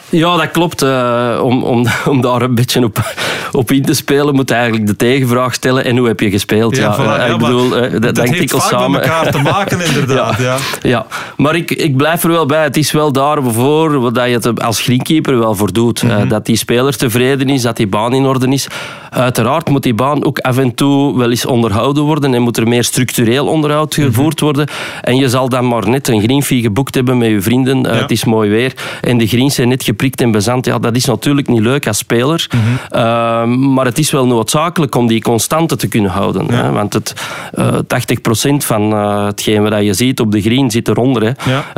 Ja, dat klopt. Uh, om, om, *laughs* om daar een beetje op, op in te spelen, moet eigenlijk de tegenvraag stellen. En hoe heb je gespeeld? Ja, ja, ik bedoel, dat, dat denk ik al samen. met elkaar te maken, *laughs* inderdaad. ja, ja. maar ik, ik blijf er wel bij. Het is wel daarvoor wat je het als greenkeeper wel voor doet. Mm dat die speler tevreden is, dat die baan in orde is. Uiteraard moet die baan ook af en toe wel eens onderhouden worden en moet er meer structureel onderhoud mhm. gevoerd worden. En je zal dan maar net een greenfee geboekt hebben met je vrienden. Het is mooi weer. En de greens zijn net geprikt en bezand. Ja, dat is natuurlijk niet leuk als speler. Mhm. Ehm, maar het is wel noodzakelijk om die constante te kunnen houden. Hè? Want het, uh, eh, 80% van uh, hetgeen wat je ziet op de green zit eronder. Hè?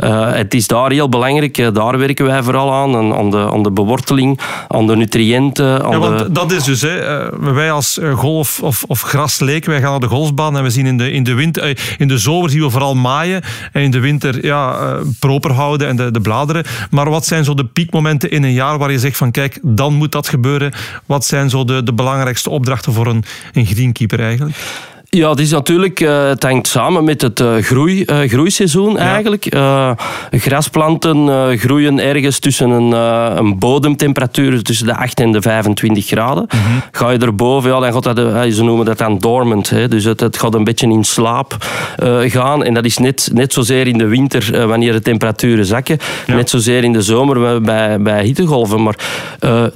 Uh, het is daar heel belangrijk. daar werken wij vooral aan. Aan de, aan de beworteling, aan de nutriënten. Aan ja, want dat is dus... Hè, wij als golf- of, of grasleek, wij gaan naar de golfbaan en we zien in de, in de winter... in de zomer zien we vooral maaien. En in de winter ja, proper houden en de, de bladeren. Maar wat zijn zo de piekmomenten in een jaar waar je zegt van kijk, dan moet dat gebeuren? Wat zijn zo de, de belangrijkste opdrachten voor een, een greenkeeper eigenlijk? Ja, het is natuurlijk, uh, het hangt samen met het uh, groei, uh, groeiseizoen eigenlijk. grasplanten groeien ergens tussen een, een, bodemtemperatuur tussen de 8 en de 25 graden. Mhm. Ga je erboven, ja, dan gaat dat, ze noemen dat dan dormant. Hè, dus het, het, gaat een beetje in slaap gaan. En dat is net, net zozeer in de winter, wanneer de temperaturen zakken. Net zozeer in de zomer bij, bij hittegolven. Maar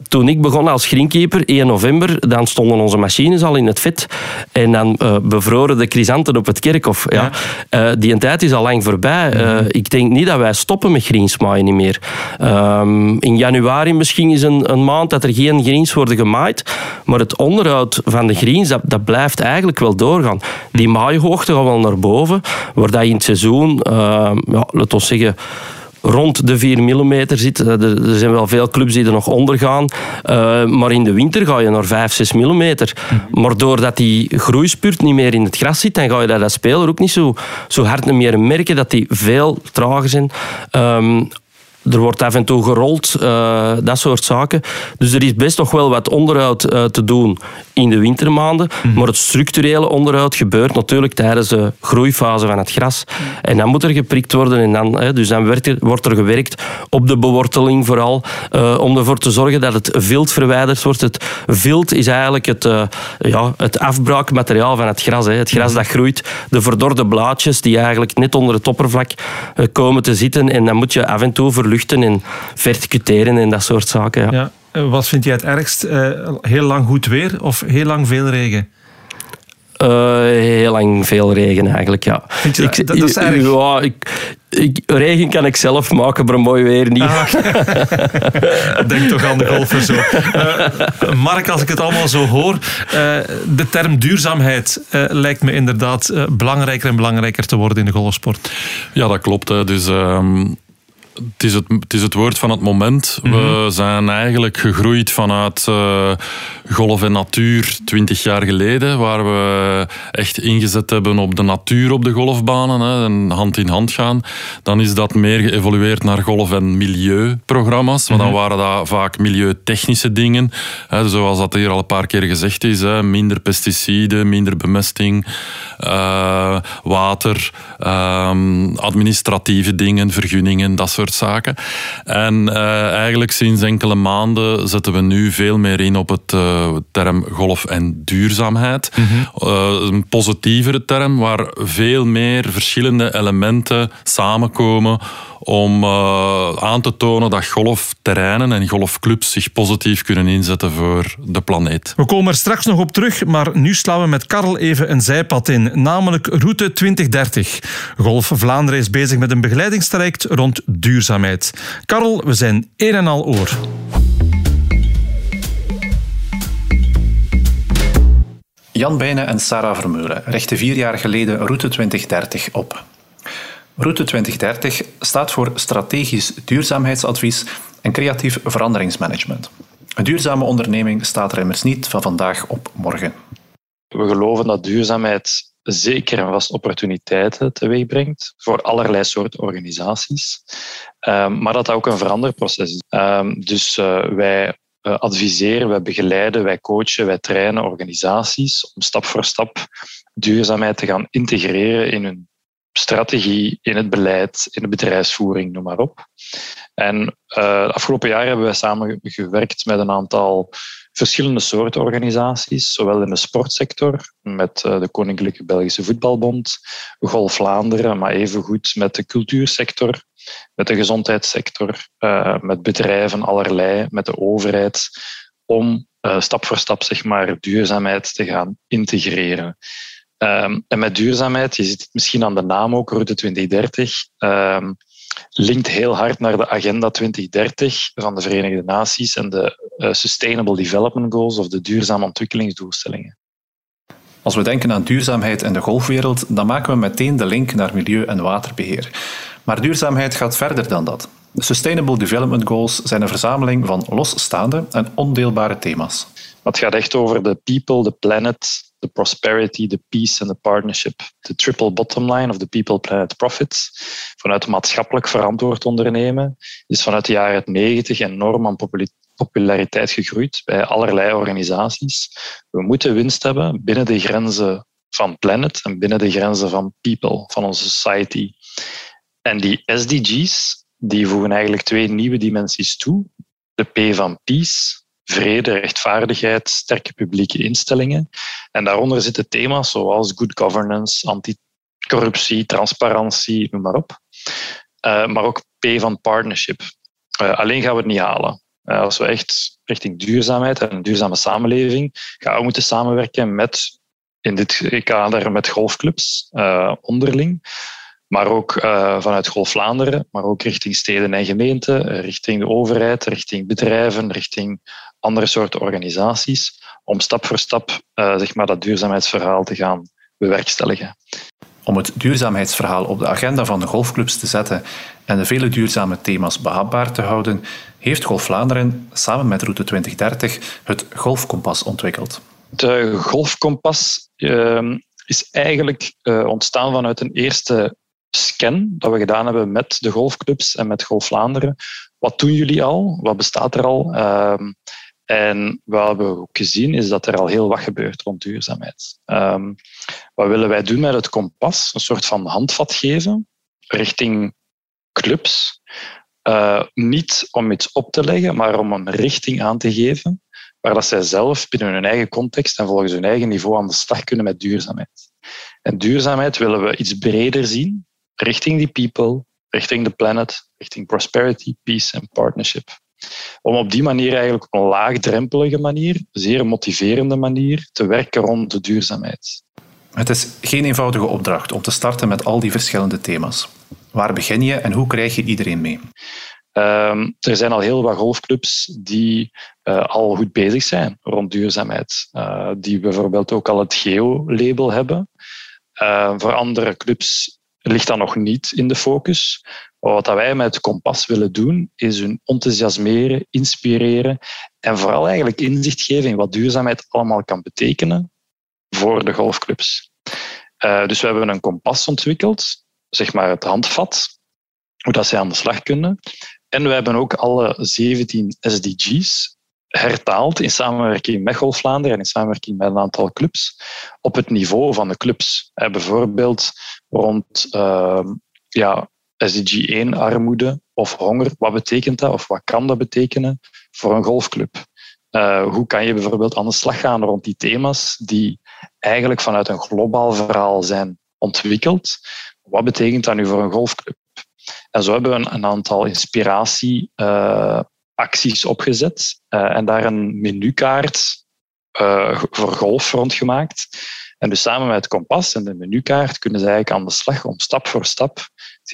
toen ik begon als greenkeeper, 1 november, dan stonden onze machines al in het vet. En dan bevroren de chrysanten op het kerkhof. Ja. ja. Uh, die tijd is al lang voorbij. Uh, ik denk niet dat wij stoppen met greensmaaien niet meer. Um, in januari misschien is een, een, maand dat er geen greens worden gemaaid, maar het onderhoud van de greens, dat, dat blijft eigenlijk wel doorgaan. Die maaihoogte gaat wel naar boven, waar dat in het seizoen, uh, ja, laten we zeggen rond de 4 mm zit. Eh, er zijn wel veel clubs die er nog onder gaan. Uh, maar in de winter ga je naar 5, 6 mm. Maar doordat die groeispurt niet meer in het gras zit, dan ga je dat als speler ook niet zo, zo hard meer merken dat die veel trager zijn. Um, er wordt af en toe gerold, uh, dat soort zaken. Dus er is best nog wel wat onderhoud uh, te doen in de wintermaanden. Mm. Maar het structurele onderhoud gebeurt natuurlijk tijdens de groeifase van het gras. Mm. En dan moet er geprikt worden. En dan, hè, dus dan er, wordt er gewerkt op de beworteling vooral. Uh, om ervoor te zorgen dat het vilt verwijderd wordt. Het vilt is eigenlijk het, ja, het afbraakmateriaal van het gras. Hè. Het gras mm. dat groeit. De verdorde blaadjes die eigenlijk net onder het oppervlak komen te zitten. En dan moet je af en toe verluchten luchten en verticuteren en dat soort zaken. Ja. ja. Eh, wat vind jij het ergst? Uh, heel lang goed weer of heel lang veel regen? Uh, heel lang veel regen eigenlijk, ja. Vind je dat, dat, is erg? Ja, ik, ik, regen kan ik zelf maken, maar mooi weer niet. Ah, *laughs* Denk toch aan de golfer zo. Uh, Mark, als ik het allemaal zo hoor, uh, de term duurzaamheid uh, lijkt me inderdaad belangrijker en belangrijker te worden in de golfsport. Ja, dat klopt. Hè. Dus ehm, het is het, het is het woord van het moment. We mhm. zijn eigenlijk gegroeid vanuit uh, golf en natuur twintig jaar geleden, waar we echt ingezet hebben op de natuur op de golfbanen hè, en hand in hand gaan. Dan is dat meer geëvolueerd naar golf- en milieuprogramma's, maar dan mhm. waren dat vaak milieutechnische dingen, hè, zoals dat hier al een paar keer gezegd is. Hè, minder pesticiden, minder bemesting, uh, water, um, administratieve dingen, vergunningen, dat soort zaken. En uh, eigenlijk sinds enkele maanden zetten we nu veel meer in op het uh, term golf en duurzaamheid. Mhm. uh, een positievere term waar veel meer verschillende elementen samenkomen om uh, aan te tonen dat golfterreinen en golfclubs zich positief kunnen inzetten voor de planeet. We komen er straks nog op terug, maar nu slaan we met Karel even een zijpad in, namelijk Route 2030. Golf Vlaanderen is bezig met een begeleidingstraject rond duurzaamheid. Karel, we zijn een en al oor. Jan Bijnen en Sarah Vermeulen richten vier jaar geleden Route 2030 op. Route 2030 staat voor strategisch duurzaamheidsadvies en creatief veranderingsmanagement. Een duurzame onderneming staat er immers niet van vandaag op morgen. We geloven dat duurzaamheid zeker en vast opportuniteiten teweeg brengt voor allerlei soorten organisaties, ehm, maar dat dat ook een veranderproces is. Ehm, dus eh, wij eh, adviseren, wij begeleiden, wij coachen, wij trainen organisaties om stap voor stap duurzaamheid te gaan integreren in hun strategie, in het beleid, in de bedrijfsvoering, noem maar op. En uh, afgelopen jaren hebben wij samen gewerkt met een aantal verschillende soorten organisaties, zowel in de sportsector, met uh, de Koninklijke Belgische Voetbalbond, Golf Vlaanderen, maar evengoed met de cultuursector, met de gezondheidssector, uh, met bedrijven allerlei, met de overheid, om stap voor stap zeg maar, duurzaamheid te gaan integreren. Um, en met duurzaamheid, je ziet het misschien aan de naam ook, Route 2030, um, linkt heel hard naar de Agenda 2030 van de Verenigde Naties en de uh, Sustainable Development Goals of de duurzame ontwikkelingsdoelstellingen. Als we denken aan duurzaamheid en de golfwereld, dan maken we meteen de link naar milieu- en waterbeheer. Maar duurzaamheid gaat verder dan dat. De Sustainable Development Goals zijn een verzameling van losstaande en ondeelbare thema's. Het gaat echt over de people, de planet, de prosperity, de peace en de partnership. De triple bottom line of de people, planet, profits. Vanuit maatschappelijk verantwoord ondernemen is vanuit de jaren 90 enorm aan populariteit gegroeid bij allerlei organisaties. We moeten winst hebben binnen de grenzen van planet en binnen de grenzen van people, van onze society. En die SDG's die voegen eigenlijk twee nieuwe dimensies toe. De P van peace, vrede, rechtvaardigheid, sterke publieke instellingen. En daaronder zitten thema's zoals good governance, anticorruptie, transparantie, noem maar op. Uh, maar ook P van partnership. Uh, alleen gaan we het niet halen. Uh, als we echt richting duurzaamheid en een duurzame samenleving gaan we moeten samenwerken met, in dit kader, met golfclubs onderling maar ook vanuit Golf Vlaanderen, maar ook richting steden en gemeenten, richting de overheid, richting bedrijven, richting andere soorten organisaties, om stap voor stap uh, zeg maar, dat duurzaamheidsverhaal te gaan bewerkstelligen. Om het duurzaamheidsverhaal op de agenda van de golfclubs te zetten en de vele duurzame thema's behapbaar te houden, heeft Golf Vlaanderen samen met Route 2030 het Golfkompas ontwikkeld. De Golfkompas uh, is eigenlijk uh, ontstaan vanuit een eerste scan dat we gedaan hebben met de golfclubs en met Golf Vlaanderen. Wat doen jullie al? Wat bestaat er al? Uh, en wat we ook gezien is dat er al heel wat gebeurt rond duurzaamheid. Um, wat willen wij doen met het kompas? Een soort van handvat geven richting clubs. Uh, niet om iets op te leggen, maar om een richting aan te geven waar dat zij zelf binnen hun eigen context en volgens hun eigen niveau aan de slag kunnen met duurzaamheid. En duurzaamheid willen we iets breder zien richting die people, richting de planet, richting prosperity, peace en partnership. Om op die manier eigenlijk op een laagdrempelige manier, zeer motiverende manier, te werken rond de duurzaamheid. Het is geen eenvoudige opdracht om te starten met al die verschillende thema's. Waar begin je en hoe krijg je iedereen mee? Um, er zijn al heel wat golfclubs die uh, al goed bezig zijn rond duurzaamheid. Uh, die bijvoorbeeld ook al het GEO-label hebben. Uh, voor andere clubs ligt dat nog niet in de focus. Wat wij met Kompas willen doen, is hun enthousiasmeren, inspireren en vooral eigenlijk inzicht geven in wat duurzaamheid allemaal kan betekenen voor de golfclubs. Uh, dus we hebben een kompas ontwikkeld, zeg maar het handvat, hoe dat zij aan de slag kunnen. En we hebben ook alle 17 SDG's hertaald in samenwerking met Golf Vlaanderen en in samenwerking met een aantal clubs op het niveau van de clubs. bijvoorbeeld rond uh, ja, SDG 1, armoede of honger. Wat betekent dat of wat kan dat betekenen voor een golfclub? Uh, hoe kan je bijvoorbeeld aan de slag gaan rond die thema's die eigenlijk vanuit een globaal verhaal zijn ontwikkeld? Wat betekent dat nu voor een golfclub? En zo hebben we een, een aantal inspiratie uh, acties opgezet uh, en daar een menukaart uh, voor golf rondgemaakt. En dus samen met het kompas en de menukaart kunnen ze eigenlijk aan de slag om stap voor stap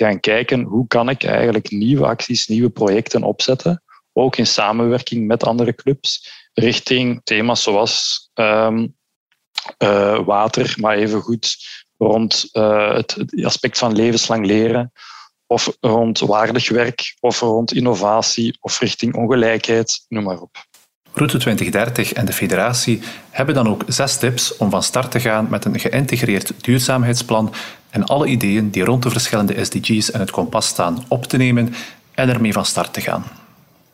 gaan kijken hoe kan ik eigenlijk nieuwe acties, nieuwe projecten opzetten, ook in samenwerking met andere clubs, richting thema's zoals um, uh, water, maar evengoed rond het, het aspect van levenslang leren, of rond waardig werk, of rond innovatie, of richting ongelijkheid, noem maar op. Route 2030 en de federatie hebben dan ook zes tips om van start te gaan met een geïntegreerd duurzaamheidsplan en alle ideeën die rond de verschillende SDG's en het kompas staan op te nemen en ermee van start te gaan.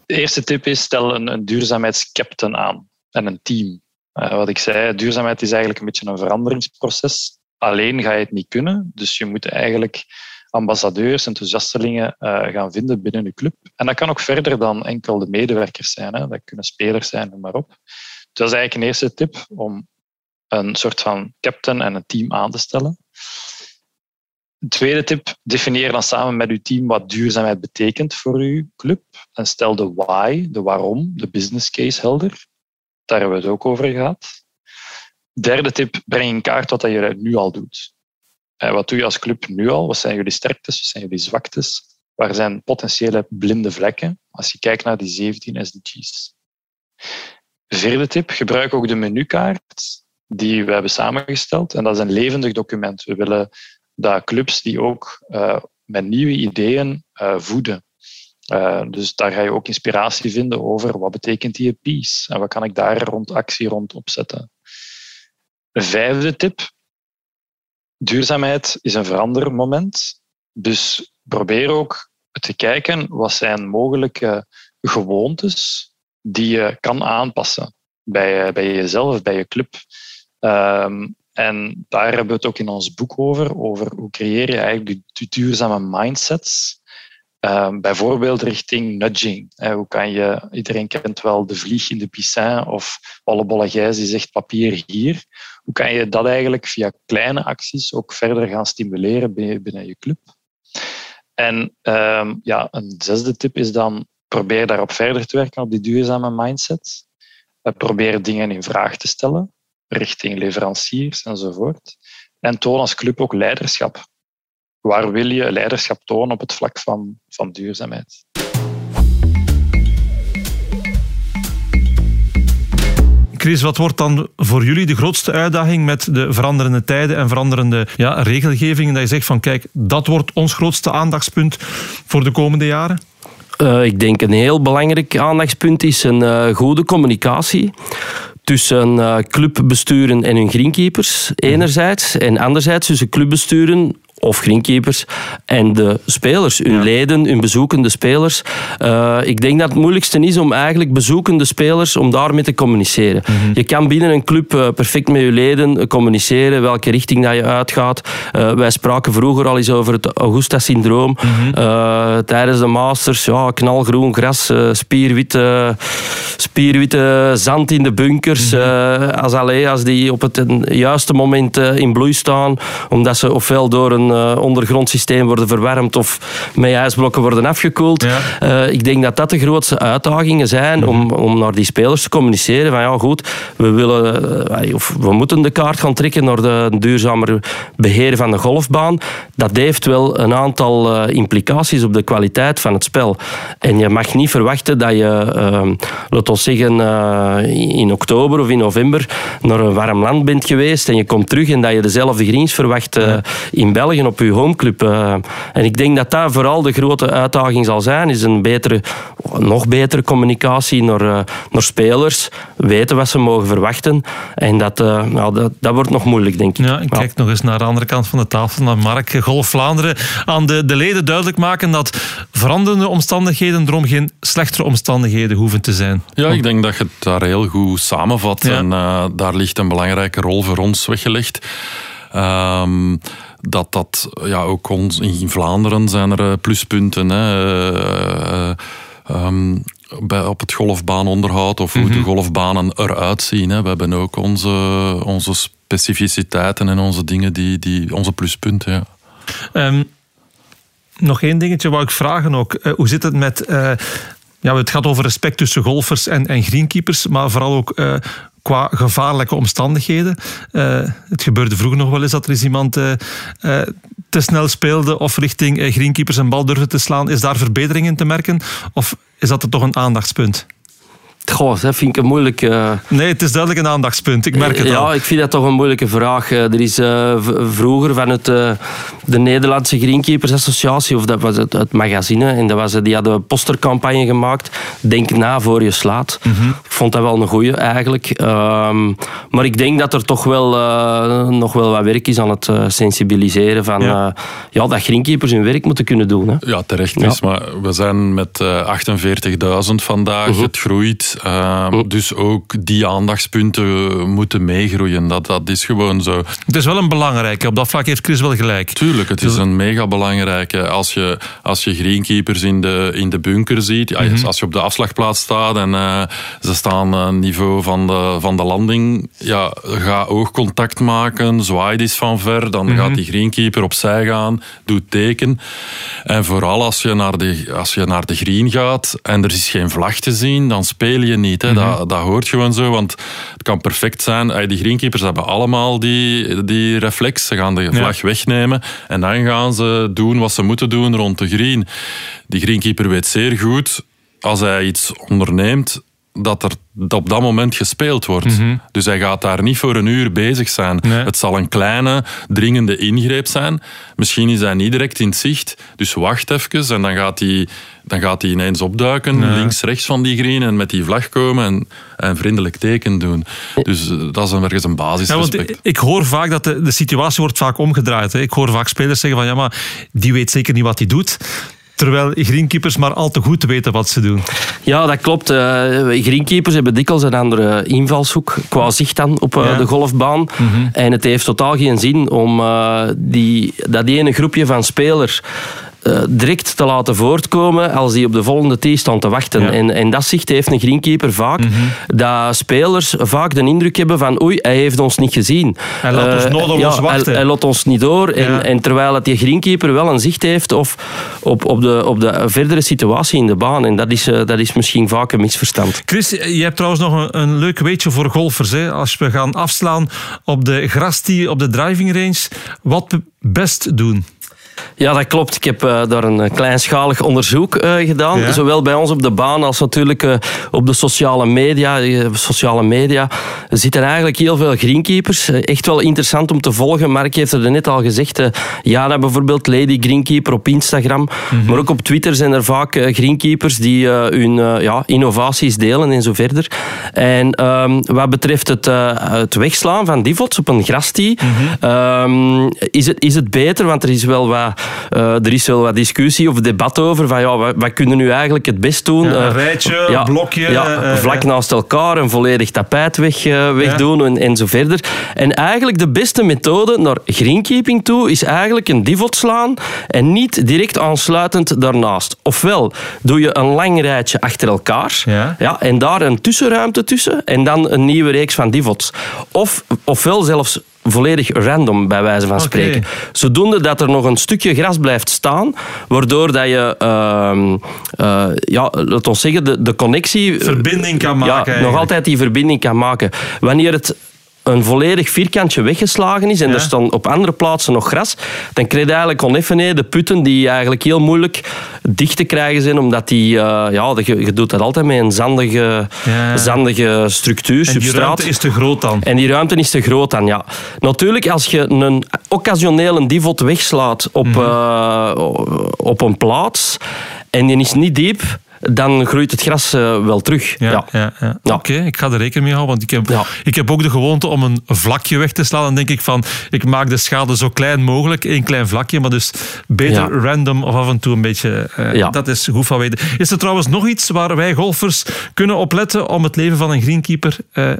De eerste tip is stel een, duurzaamheidscaptain aan en een team. Uh, wat ik zei, duurzaamheid is eigenlijk een beetje een veranderingsproces alleen ga je het niet kunnen. Dus je moet eigenlijk ambassadeurs, enthousiastelingen uh, gaan vinden binnen je club. En dat kan ook verder dan enkel de medewerkers zijn. Hè. Dat kunnen spelers zijn, noem maar op. Dus dat is eigenlijk een eerste tip om een soort van captain en een team aan te stellen. De tweede tip, definieer dan samen met uw team wat duurzaamheid betekent voor uw club. En stel de why, de waarom, de business case helder. Daar hebben we het ook over gehad. Derde tip, breng in kaart wat je nu al doet. Eh, wat doe je als club nu al? Wat zijn jullie sterktes? Wat zijn jullie zwaktes? Waar zijn potentiële blinde vlekken als je kijkt naar die 17 SDG's? Vierde tip, gebruik ook de menukaart die we hebben samengesteld. En dat is een levendig document. We willen dat clubs die ook uh, met nieuwe ideeën uh, voeden. Uh, dus daar ga je ook inspiratie vinden over wat betekent die peace en wat kan ik daar rond actie rond opzetten. Een vijfde tip. Duurzaamheid is een verandermoment. Dus probeer ook te kijken wat zijn mogelijke gewoontes die je kan aanpassen bij, bij jezelf, bij je club. Um, en daar hebben we het ook in ons boek over, over hoe creëer je eigenlijk die duurzame mindsets. Um, bijvoorbeeld richting nudging. hoe kan je, iedereen kent wel de vlieg in de piscin of Ollebolle Gijs die zegt papier hier. Hoe kan je dat eigenlijk via kleine acties ook verder gaan stimuleren binnen, je club? En um, ja, een zesde tip is dan probeer daarop verder te werken op die duurzame mindset. Uh, probeer dingen in vraag te stellen richting leveranciers enzovoort. En toon als club ook leiderschap. Waar wil je leiderschap tonen op het vlak van, van duurzaamheid? Chris, wat wordt dan voor jullie de grootste uitdaging met de veranderende tijden en veranderende ja, regelgevingen? Dat je zegt van kijk, dat wordt ons grootste aandachtspunt voor de komende jaren? Uh, ik denk een heel belangrijk aandachtspunt is een uh, goede communicatie tussen uh, clubbesturen en hun greenkeepers enerzijds en anderzijds tussen clubbesturen of greenkeepers en de spelers, hun leden, hun bezoekende spelers. Uh, ik denk dat het moeilijkste is om eigenlijk bezoekende spelers, om daarmee te communiceren. Mhm. Je kan binnen een club uh, perfect met je leden communiceren, welke richting dat je uitgaat. Uh, wij spraken vroeger al eens over het Augusta-syndroom. Mm tijdens de Masters, ja, knalgroen gras, spierwitte, spierwitte zand in de bunkers. Mm -hmm. als, allee, als die op het juiste moment in bloei staan, omdat ze ofwel door een uh, ondergrond systeem worden verwarmd of met ijsblokken worden afgekoeld. Uh, ik denk dat dat de grootste uitdagingen zijn om, om naar die spelers te communiceren. Van ja, goed, we, willen, uh, of we moeten de kaart gaan trekken naar de duurzamer beheer van de golfbaan. Dat heeft wel een aantal implicaties op de kwaliteit van het spel. En je mag niet verwachten dat je, laten we zeggen, in oktober of in november naar een warm land bent geweest en je komt terug en dat je dezelfde greens verwacht in België op uw homeclub. Uh, en ik denk dat dat vooral de grote uitdaging zal zijn, is een betere, nog betere communicatie naar, uh, naar spelers, weten wat ze mogen verwachten. En dat, uh, nou, dat, dat, wordt nog moeilijk, denk ik. Ja, ik kijk nog eens naar de andere kant van de tafel, naar Mark, Golf Vlaanderen. Aan de, de leden duidelijk maken dat veranderende omstandigheden erom geen slechtere omstandigheden hoeven te zijn. Ja, ik denk dat je het daar heel goed samenvat. Ja. En daar ligt een belangrijke rol voor ons weggelegd. Um, dat dat ja, ook ons, in Vlaanderen zijn er eh, pluspunten. Hè. Um, bij, op het golfbaanonderhoud of hoe mm -hmm. de mhm. golfbanen eruit zien. Hè. We hebben ook onze, onze specificiteiten en onze dingen, die, die, onze pluspunten. Ja. Um, nog één dingetje wou ik vragen ook. Uh, hoe zit het met... Ja, het gaat over respect tussen golfers en, en greenkeepers, maar vooral ook qua gevaarlijke omstandigheden. Uh, het gebeurde vroeger nog wel eens dat er eens iemand uh, uh, te snel speelde of richting greenkeepers een bal durfde te slaan. Is daar verbetering in te merken of is dat er toch een aandachtspunt? Goh, dat vind ik een moeilijke... Nee, het is duidelijk een aandachtspunt. Ik merk het ja, al. Ja, ik vind dat toch een moeilijke vraag. Eh, er is uh, vroeger van het, uh, de Nederlandse Greenkeepers Associatie, of dat was het, het magazine, en dat was, die hadden een postercampagne gemaakt. Denk na voor je slaat. Mm -hmm. Ik vond dat wel een goeie eigenlijk. Um, maar ik denk dat er toch wel uh, nog wel wat werk is aan het sensibiliseren van ja. ja. dat greenkeepers hun werk moeten kunnen doen. Hè. Ja, terecht is. Ja. Maar we zijn met 48.000 vandaag. -hmm. Het groeit. Niet. Uh, Dus ook die aandachtspunten moeten meegroeien. Dat, dat is gewoon zo. Het is wel een belangrijke. Op dat vlak heeft Chris wel gelijk. Tuurlijk, het is een mega belangrijke. Als je, als je greenkeepers in de, in de bunker ziet, mm -hmm. als je op de afslagplaats staat en uh, ze staan aan niveau van de, van de landing, ja, ga oogcontact maken, zwaai eens van ver, dan mm -hmm. gaat die greenkeeper opzij gaan, doet teken. En vooral als je naar de, als je naar de green gaat en er is geen vlag te zien, dan speel je niet. Hè. Mm -hmm. dat, dat hoort gewoon zo, want het kan perfect zijn. Die greenkeepers hebben allemaal die, die reflex. Ze gaan de vlag ja. wegnemen en dan gaan ze doen wat ze moeten doen rond de green. Die greenkeeper weet zeer goed, als hij iets onderneemt, dat er op dat moment gespeeld wordt. Mm -hmm. Dus hij gaat daar niet voor een uur bezig zijn. Nee. Het zal een kleine, dringende ingreep zijn. Misschien is hij niet direct in zicht. Dus wacht even en dan gaat hij, dan gaat hij ineens opduiken, nee. links, rechts van die green en met die vlag komen en een vriendelijk teken doen. Dus dat is een, ergens een basisrespect. Ja, ik hoor vaak dat de, de situatie wordt vaak omgedraaid. Hè. Ik hoor vaak spelers zeggen van ja, maar die weet zeker niet wat hij doet. Terwijl greenkeepers maar al te goed weten wat ze doen. Ja, dat klopt. Uh, greenkeepers hebben dikwijls een andere invalshoek qua zicht dan op ja. de golfbaan. Mm -hmm. En het heeft totaal geen zin om uh, die, dat ene groepje van spelers uh, direct te laten voortkomen als die op de volgende tee staan te wachten. Ja. En, en dat zicht heeft een greenkeeper vaak. Mm -hmm. Dat spelers vaak de indruk hebben van oei, hij heeft ons niet gezien. Hij laat uh, ons nodeloos ja, wachten. Hij, hij laat ons niet door. En, ja. en terwijl dat die greenkeeper wel een zicht heeft of op, op, de, op de verdere situatie in de baan. En dat is, uh, dat is misschien vaak een misverstand. Chris, je hebt trouwens nog een, een leuk weetje voor golfers. Hè? Als we gaan afslaan op de grastee op de driving range, wat best doen? Ja, dat klopt. Ik heb uh, daar een kleinschalig onderzoek uh, gedaan. Ja. Zowel bij ons op de baan als natuurlijk uh, op de sociale media. sociale media zitten eigenlijk heel veel greenkeepers. echt wel interessant om te volgen. Mark heeft er net al gezegd. Jana bijvoorbeeld, Lady Greenkeeper op Instagram. Mm -hmm. Maar ook op Twitter zijn er vaak greenkeepers die hun ja, innovaties delen en zo verder. En um, wat betreft het, het wegslaan van divots op een grastee, mm -hmm. um, is, het, is het beter, want er is wel wat er is wel wat discussie of debat over van ja, wat, wat kunnen we nu eigenlijk het best doen? Ja, een rijtje, ja, een blokje. Ja, uh, vlak naast elkaar, een volledig tapijt weg, wegdoen en, en zo verder. En eigenlijk de beste methode naar greenkeeping toe is eigenlijk een divot slaan en niet direct aansluitend daarnaast. Ofwel doe je een lang rijtje achter elkaar ja. Ja, en daar een tussenruimte tussen en dan een nieuwe reeks van divots. Of, ofwel zelfs volledig random, bij wijze van spreken. Okay. Zodoende dat er nog een stukje gras blijft staan, waardoor dat je, uh, uh, ja, laat ons zeggen, de, de connectie... Verbinding kan maken. Ja, eigenlijk. nog altijd die verbinding kan maken. Wanneer het een volledig vierkantje weggeslagen is en ja. er staan op andere plaatsen nog gras, dan krijg je eigenlijk oneffenheid de putten die eigenlijk heel moeilijk dicht te krijgen zijn, omdat die, uh, ja, je, doet dat altijd met een zandige, ja. zandige structuur, en substraat. die ruimte is te groot dan. En die ruimte is te groot dan, ja. Natuurlijk, als je een occasioneel divot wegslaat op, mm -hmm. uh, op een plaats en die is niet diep, dan groeit het gras uh, wel terug. Ja, ja. ja, ja. ja. Oké, okay, ik ga er rekening mee houden, want ik heb, ik heb ook de gewoonte om een vlakje weg te slaan. Dan denk ik van, ik maak de schade zo klein mogelijk, één klein vlakje, maar dus beter random of af en toe een beetje. Uh, dat is goed van weten. Is er trouwens nog iets waar wij golfers kunnen opletten om het leven van een greenkeeper uh,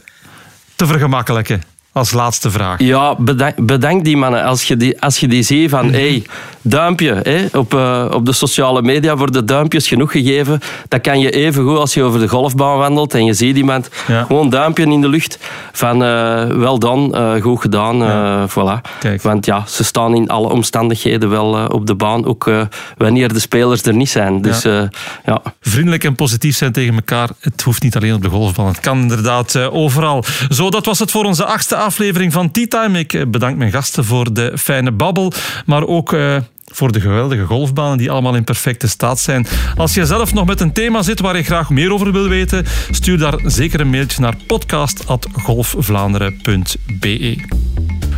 te vergemakkelijken? Als laatste vraag. Ja, bedank, bedank die mannen. Als je die, als je die ziet van, hey, duimpje, hè, op, uh, op de sociale media worden duimpjes genoeg gegeven. Dat kan je even goed als je over de golfbaan wandelt en je ziet iemand ja. gewoon duimpje in de lucht van, uh, wel dan, uh, goed gedaan, ja. voilà. Kijk. Want ja, ze staan in alle omstandigheden wel op de baan, ook wanneer de spelers er niet zijn. Dus, ja. ja. Vriendelijk en positief zijn tegen elkaar, het hoeft niet alleen op de golfbaan. Het kan inderdaad overal. Zo, dat was het voor onze achtste aflevering van Tea Time. Ik bedank mijn gasten voor de fijne babbel, maar ook uh, voor de geweldige golfbanen die allemaal in perfecte staat zijn. Als je zelf nog met een thema zit waar je graag meer over wil weten, stuur daar zeker een mailtje naar podcast.golfvlaanderen.be.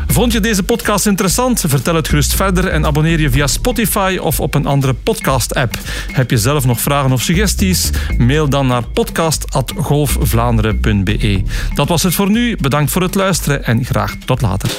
Vond je deze podcast interessant? Vertel het gerust verder en abonneer je via Spotify of op een andere podcast-app. Heb je zelf nog vragen of suggesties? Mail dan naar podcast.golfvlaanderen.be. Dat was het voor nu. Bedankt voor het luisteren en graag tot later.